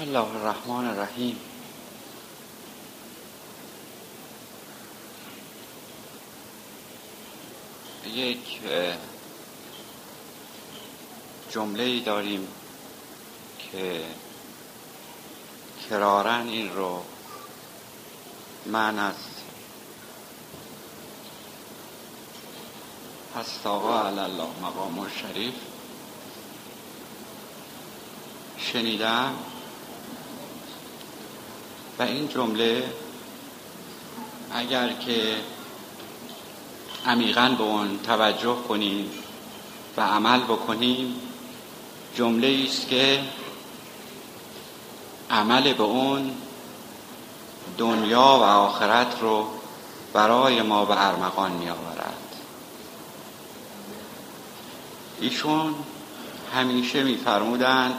الله الرحمن الرحیم. یک جمله ای داریم که کرارن این رو من از هست آقا الله مقام شریف شنیدم. و این جمله اگر که عمیقا به اون توجه کنیم و عمل بکنیم جمله است که عمل به اون دنیا و آخرت رو برای ما به ارمغان می آورد ایشون همیشه میفرمودند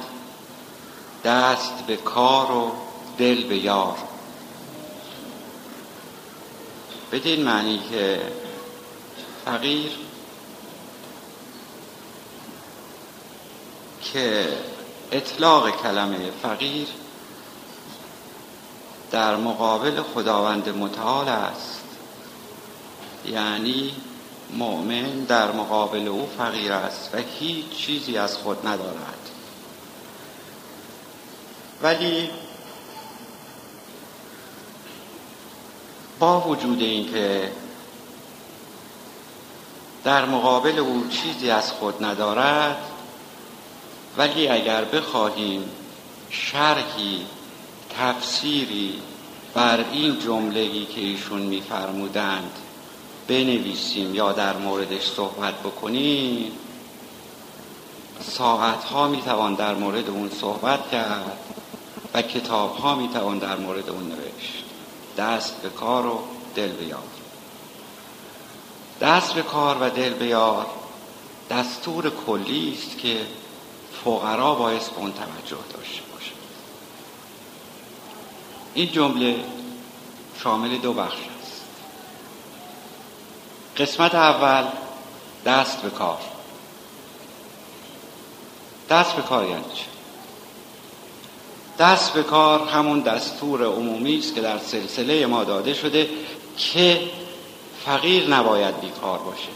دست به کار و دل به یار. بدین معنی که فقیر که اطلاق کلمه فقیر در مقابل خداوند متعال است. یعنی مؤمن در مقابل او فقیر است و هیچ چیزی از خود ندارد. ولی وجود اینکه در مقابل او چیزی از خود ندارد ولی اگر بخواهیم شرحی تفسیری بر این جمله‌ای که ایشون میفرمودند بنویسیم یا در موردش صحبت بکنیم ساعت ها می‌توان در مورد اون صحبت کرد و کتاب ها می‌توان در مورد اون نوشت. دست به کار و دل بیار دست به کار و دل بیار دستور کلی است که فقرا باعث به اون توجه داشته باشه. این جمله شامل دو بخش است. قسمت اول دست به کار. دست به کار یعنی چه دست به کار همون دستور عمومی است که در سلسله ما داده شده که فقیر نباید بیکار باشه.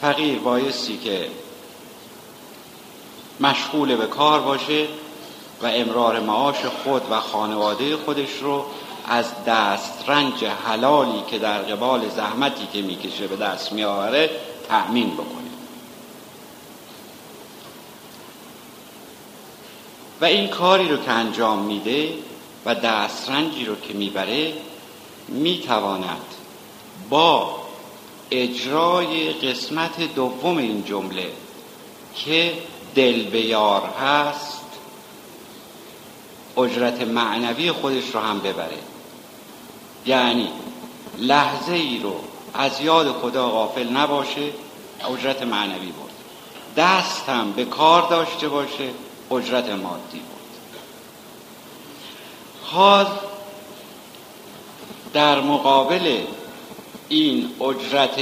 فقیر بایستی که مشغول به کار باشه و امرار معاش خود و خانواده خودش رو از دست رنج حلالی که در قبال زحمتی که می‌کشه به دست میآوره تأمین بکنه. و این کاری رو که انجام میده و دسترنجی رو که می‌بره می‌تواند با اجرای قسمت دوم این جمله که دل بیار هست اجرت معنوی خودش رو هم ببره. یعنی لحظه ای رو از یاد خدا غافل نباشه اجرت معنوی برد. دست هم به کار داشته باشه اجرت مادی بود. حال در مقابل این اجرت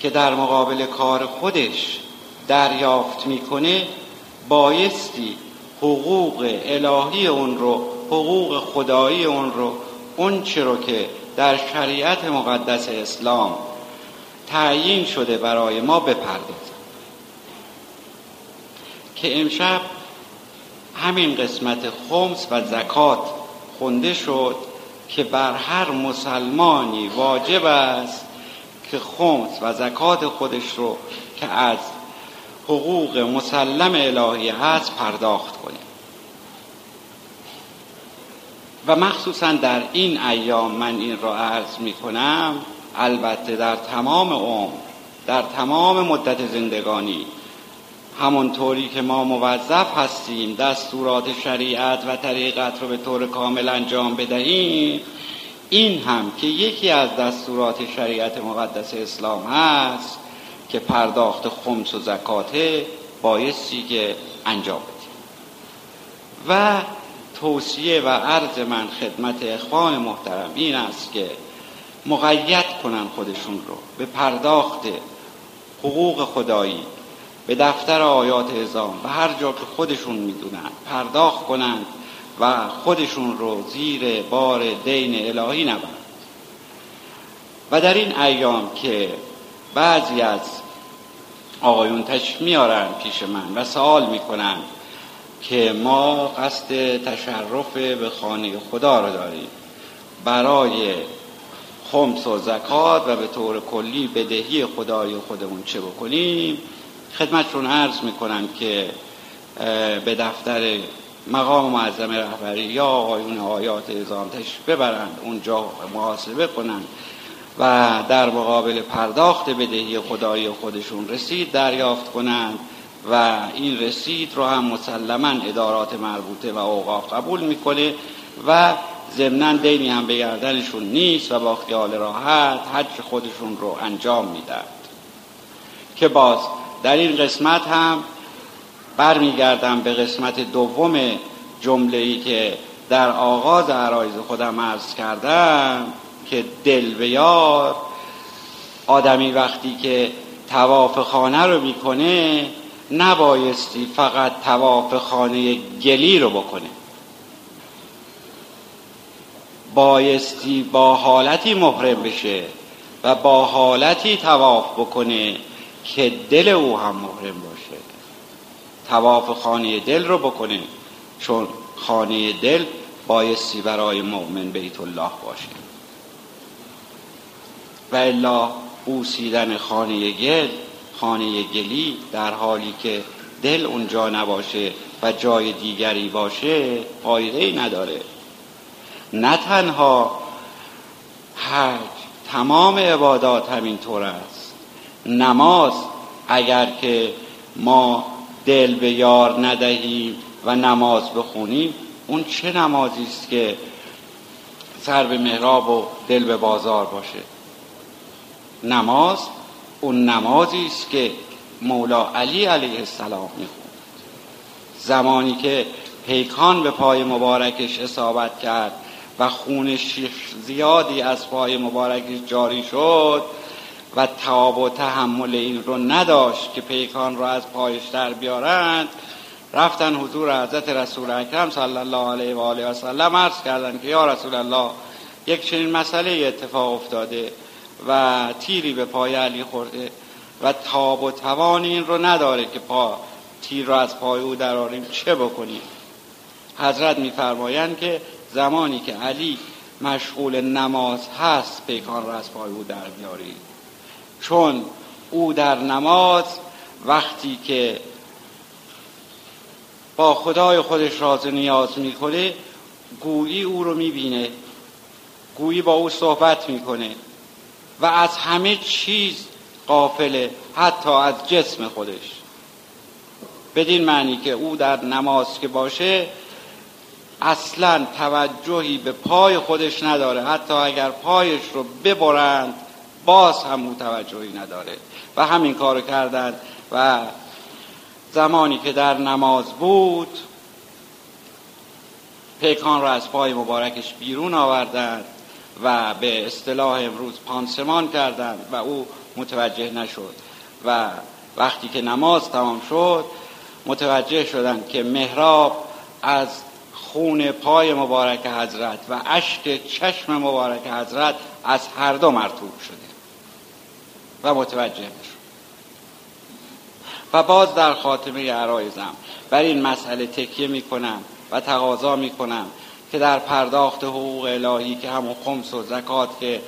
که در مقابل کار خودش دریافت می‌کنه بایستی حقوق الهی اون رو حقوق خدایی اون رو اون چه رو که در شریعت مقدس اسلام تعیین شده برای ما بپردازیم که امشب همین قسمت خمس و زکات خونده شد که بر هر مسلمانی واجب است که خمس و زکات خودش رو که از حقوق مسلم الهی هست پرداخت کنه. و مخصوصا در این ایام من این را عرض می کنم البته در تمام عمر در تمام مدت زندگانی همونطوری که ما موظف هستیم دستورات شریعت و طریقت رو به طور کامل انجام بدهیم این هم که یکی از دستورات شریعت مقدس اسلام هست که پرداخت خمس و زکاته بایستی که انجام بدیم. و توصیه و عرض من خدمت اخوان محترم این است که مقید کنن خودشون رو به پرداخت حقوق خدایی به دفتر آیات ازام و هر جا که خودشون می‌دونن پرداخت کنند و خودشون رو زیر بار دین الهی نبرند و در این ایام که بعضی از آقایون تشریف میارن پیش من و سوال می‌کنن که ما قصد تشرف به خانه خدا رو داریم. برای خمس و زکات و به طور کلی بدهی خدای خودمون چه بکنیم؟ خدمتشون عرض می‌کنم که به دفتر مقام معظم رهبری یا آقایون آیات ازام تشریف ببرند اونجا محاسبه کنند و در مقابل پرداخت بدهی خدای خودشون رسید دریافت کنند و این رسید رو هم مسلما ادارات مربوطه و اوقاف قبول می‌کنه و ضمنا دینی هم به گردنشون نیست و با خیال راحت حج خودشون رو انجام میدن که باز در این قسمت هم برمیگردم به قسمت دوم جمله ای که در آغاز عرایز خودم عرض کردم که دل بیار آدمی وقتی که تواف خانه رو می‌کنه نبایستی فقط تواف خانه گلی رو بکنه. بایستی با حالتی محرم بشه و با حالتی تواف بکنه که دل او هم محرم باشه. تواف خانه دل رو بکنه چون خانه دل بایستی برای مؤمن بیت الله باشه. و الا بوسیدن خانه گل خانه گلی در حالی که دل اونجا نباشه و جای دیگری باشه فایده نداره. نه تنها حج تمام عبادات همینطور است. نماز. اگر که ما دل به یار ندهیم و نماز بخونیم اون چه نمازی است که سر به محراب و دل به بازار باشه؟ نماز اون نمازی است که مولا علی علیه السلام می‌خوند. زمانی که پیکان به پای مبارکش اصابت کرد و خون زیادی از پای مبارکش جاری شد و تواب و تحمل این رو نداشت که پیکان رو از پایش در بیارند. رفتن حضور حضرت رسول اکرم صلی الله علیه و آله و سلم عرض کردند که یا رسول الله یک چنین مسئله اتفاق افتاده و تیری به پای علی خورده و تاب و توان این رو نداره که پا تیر رو از پای او دراریم چه بکنیم؟ حضرت میفرمایند که زمانی که علی مشغول نماز هست پیکان را از پای او در بیارید. چون او در نماز وقتی که با خدای خودش راز نیاز می‌کنه گویی او رو می‌بینه گویی با او صحبت می‌کنه و از همه چیز قافله حتی از جسم خودش. بدین معنی که او در نماز که باشه اصلا توجهی به پای خودش نداره. حتی اگر پایش رو ببرند باز هم او نداره و همین کارو کردند و زمانی که در نماز بود پیکان را از پای مبارکش بیرون آوردند و به اصطلاح امروز پانسمان کردند و او متوجه نشد و وقتی که نماز تمام شد متوجه شدند که محراب از خون پای مبارک حضرت و اشک چشم مبارک حضرت از هر دو مرتوب شده. و متوجه نشد و باز در خاتمه عرایزم بر این مسئله تکیه می کنم و تقاضا می کنم که در پرداخت حقوق الهی که همون خمس و زکات که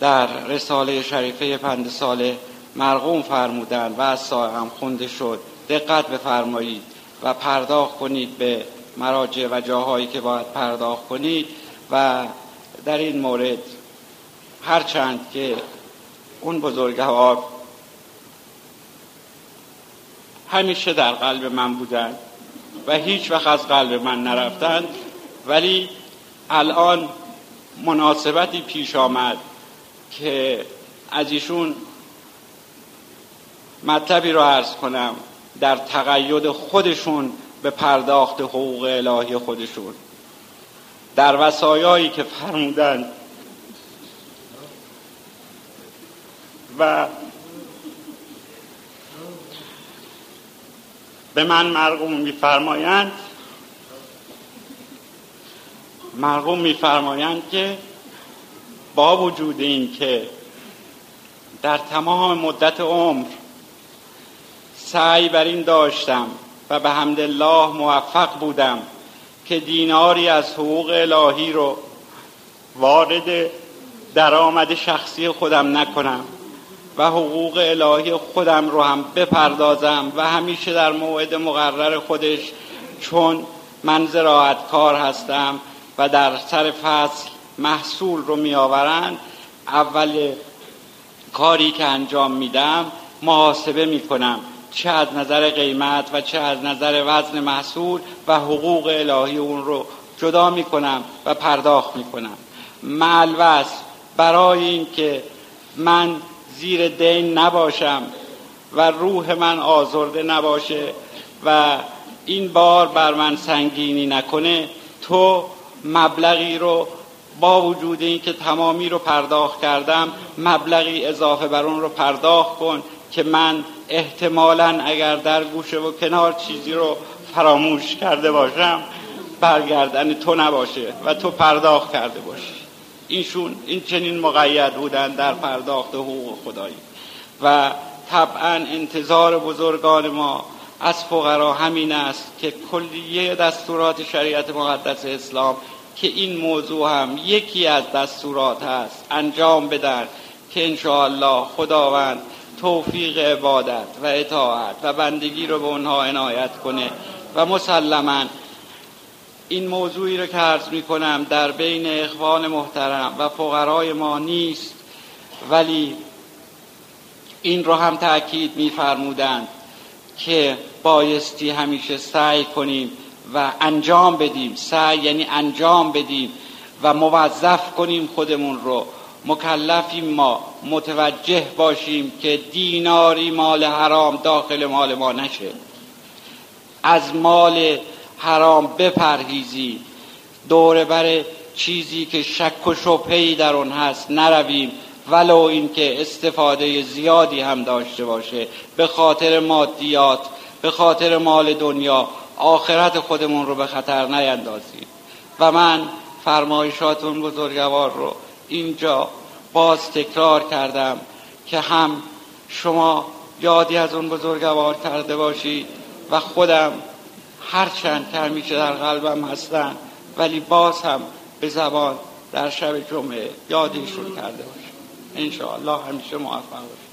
در رساله شریفه پند سال مرغوم فرمودن و از هم خونده شد دقت بفرمایید و پرداخت کنید به مراجع و جاهایی که باید پرداخت کنید و در این مورد هرچند که اون بزرگوار همیشه در قلب من بودند و هیچ وقت از قلب من نرفتند ولی الان مناسبتی پیش آمد که از ایشون مطلبی رو عرض کنم در تقید خودشون به پرداخت حقوق الهی خودشون. در وسایایی که فرمودند و به من مرقوم میفرمایند. مرقوم میفرمایند که با وجود این که در تمام مدت عمر سعی بر این داشتم و به حمد الله موفق بودم که دیناری از حقوق الهی رو وارد درآمد شخصی خودم نکنم. و حقوق الهی خودم رو هم بپردازم و همیشه در موعد مقرر خودش چون من زراعت کار هستم و در سر فصل محصول رو میآورند اول کاری که انجام میدم محاسبه می‌کنم. چه از نظر قیمت و چه از نظر وزن محصول و حقوق الهی اون رو جدا می‌کنم و پرداخت می‌کنم. معلوس برای اینکه من زیر دین نباشم و روح من آزرده نباشه و این بار بر من سنگینی نکنه تو مبلغی رو با وجود اینکه تمامی رو پرداخت کردم مبلغی اضافه بر اون رو پرداخت کن که من احتمالا اگر در گوشه و کنار چیزی رو فراموش کرده باشم برگردن تو نباشه و تو پرداخت کرده باشی. اینشون این چنین مقید بودن در پرداخت حقوق خدایی. و طبعا انتظار بزرگان ما از فقرا همین است که کلیه دستورات شریعت مقدس اسلام که این موضوع هم یکی از دستورات هست انجام بدن که انشاءالله خداوند توفیق عبادت و اطاعت و بندگی رو به اونها عنایت کنه و مسلما این موضوعی رو که عرض می کنم در بین اخوان محترم و فقرای ما نیست ولی این رو هم تأکید میفرمودند که بایستی همیشه سعی کنیم و انجام بدیم. سعی یعنی انجام بدیم و موظف کنیم خودمون رو. مکلفیم ما متوجه باشیم که دیناری مال حرام داخل مال ما نشه. از مال حرام بپرهیزی. دور بر چیزی که شک و شبهی در اون هست نرویم ولو اینکه استفاده زیادی هم داشته باشه. به خاطر مادیات به خاطر مال دنیا آخرت خودمون رو به خطر نیندازیم. و من فرمایشاتون بزرگوار رو اینجا باز تکرار کردم که هم شما یادی از اون بزرگوار کرده باشید و خودم هرچند که همیشه در قلبم هستن ولی باز هم به زبان در شب جمعه یادیشون کرده باشید انشاءالله همیشه موفق باشید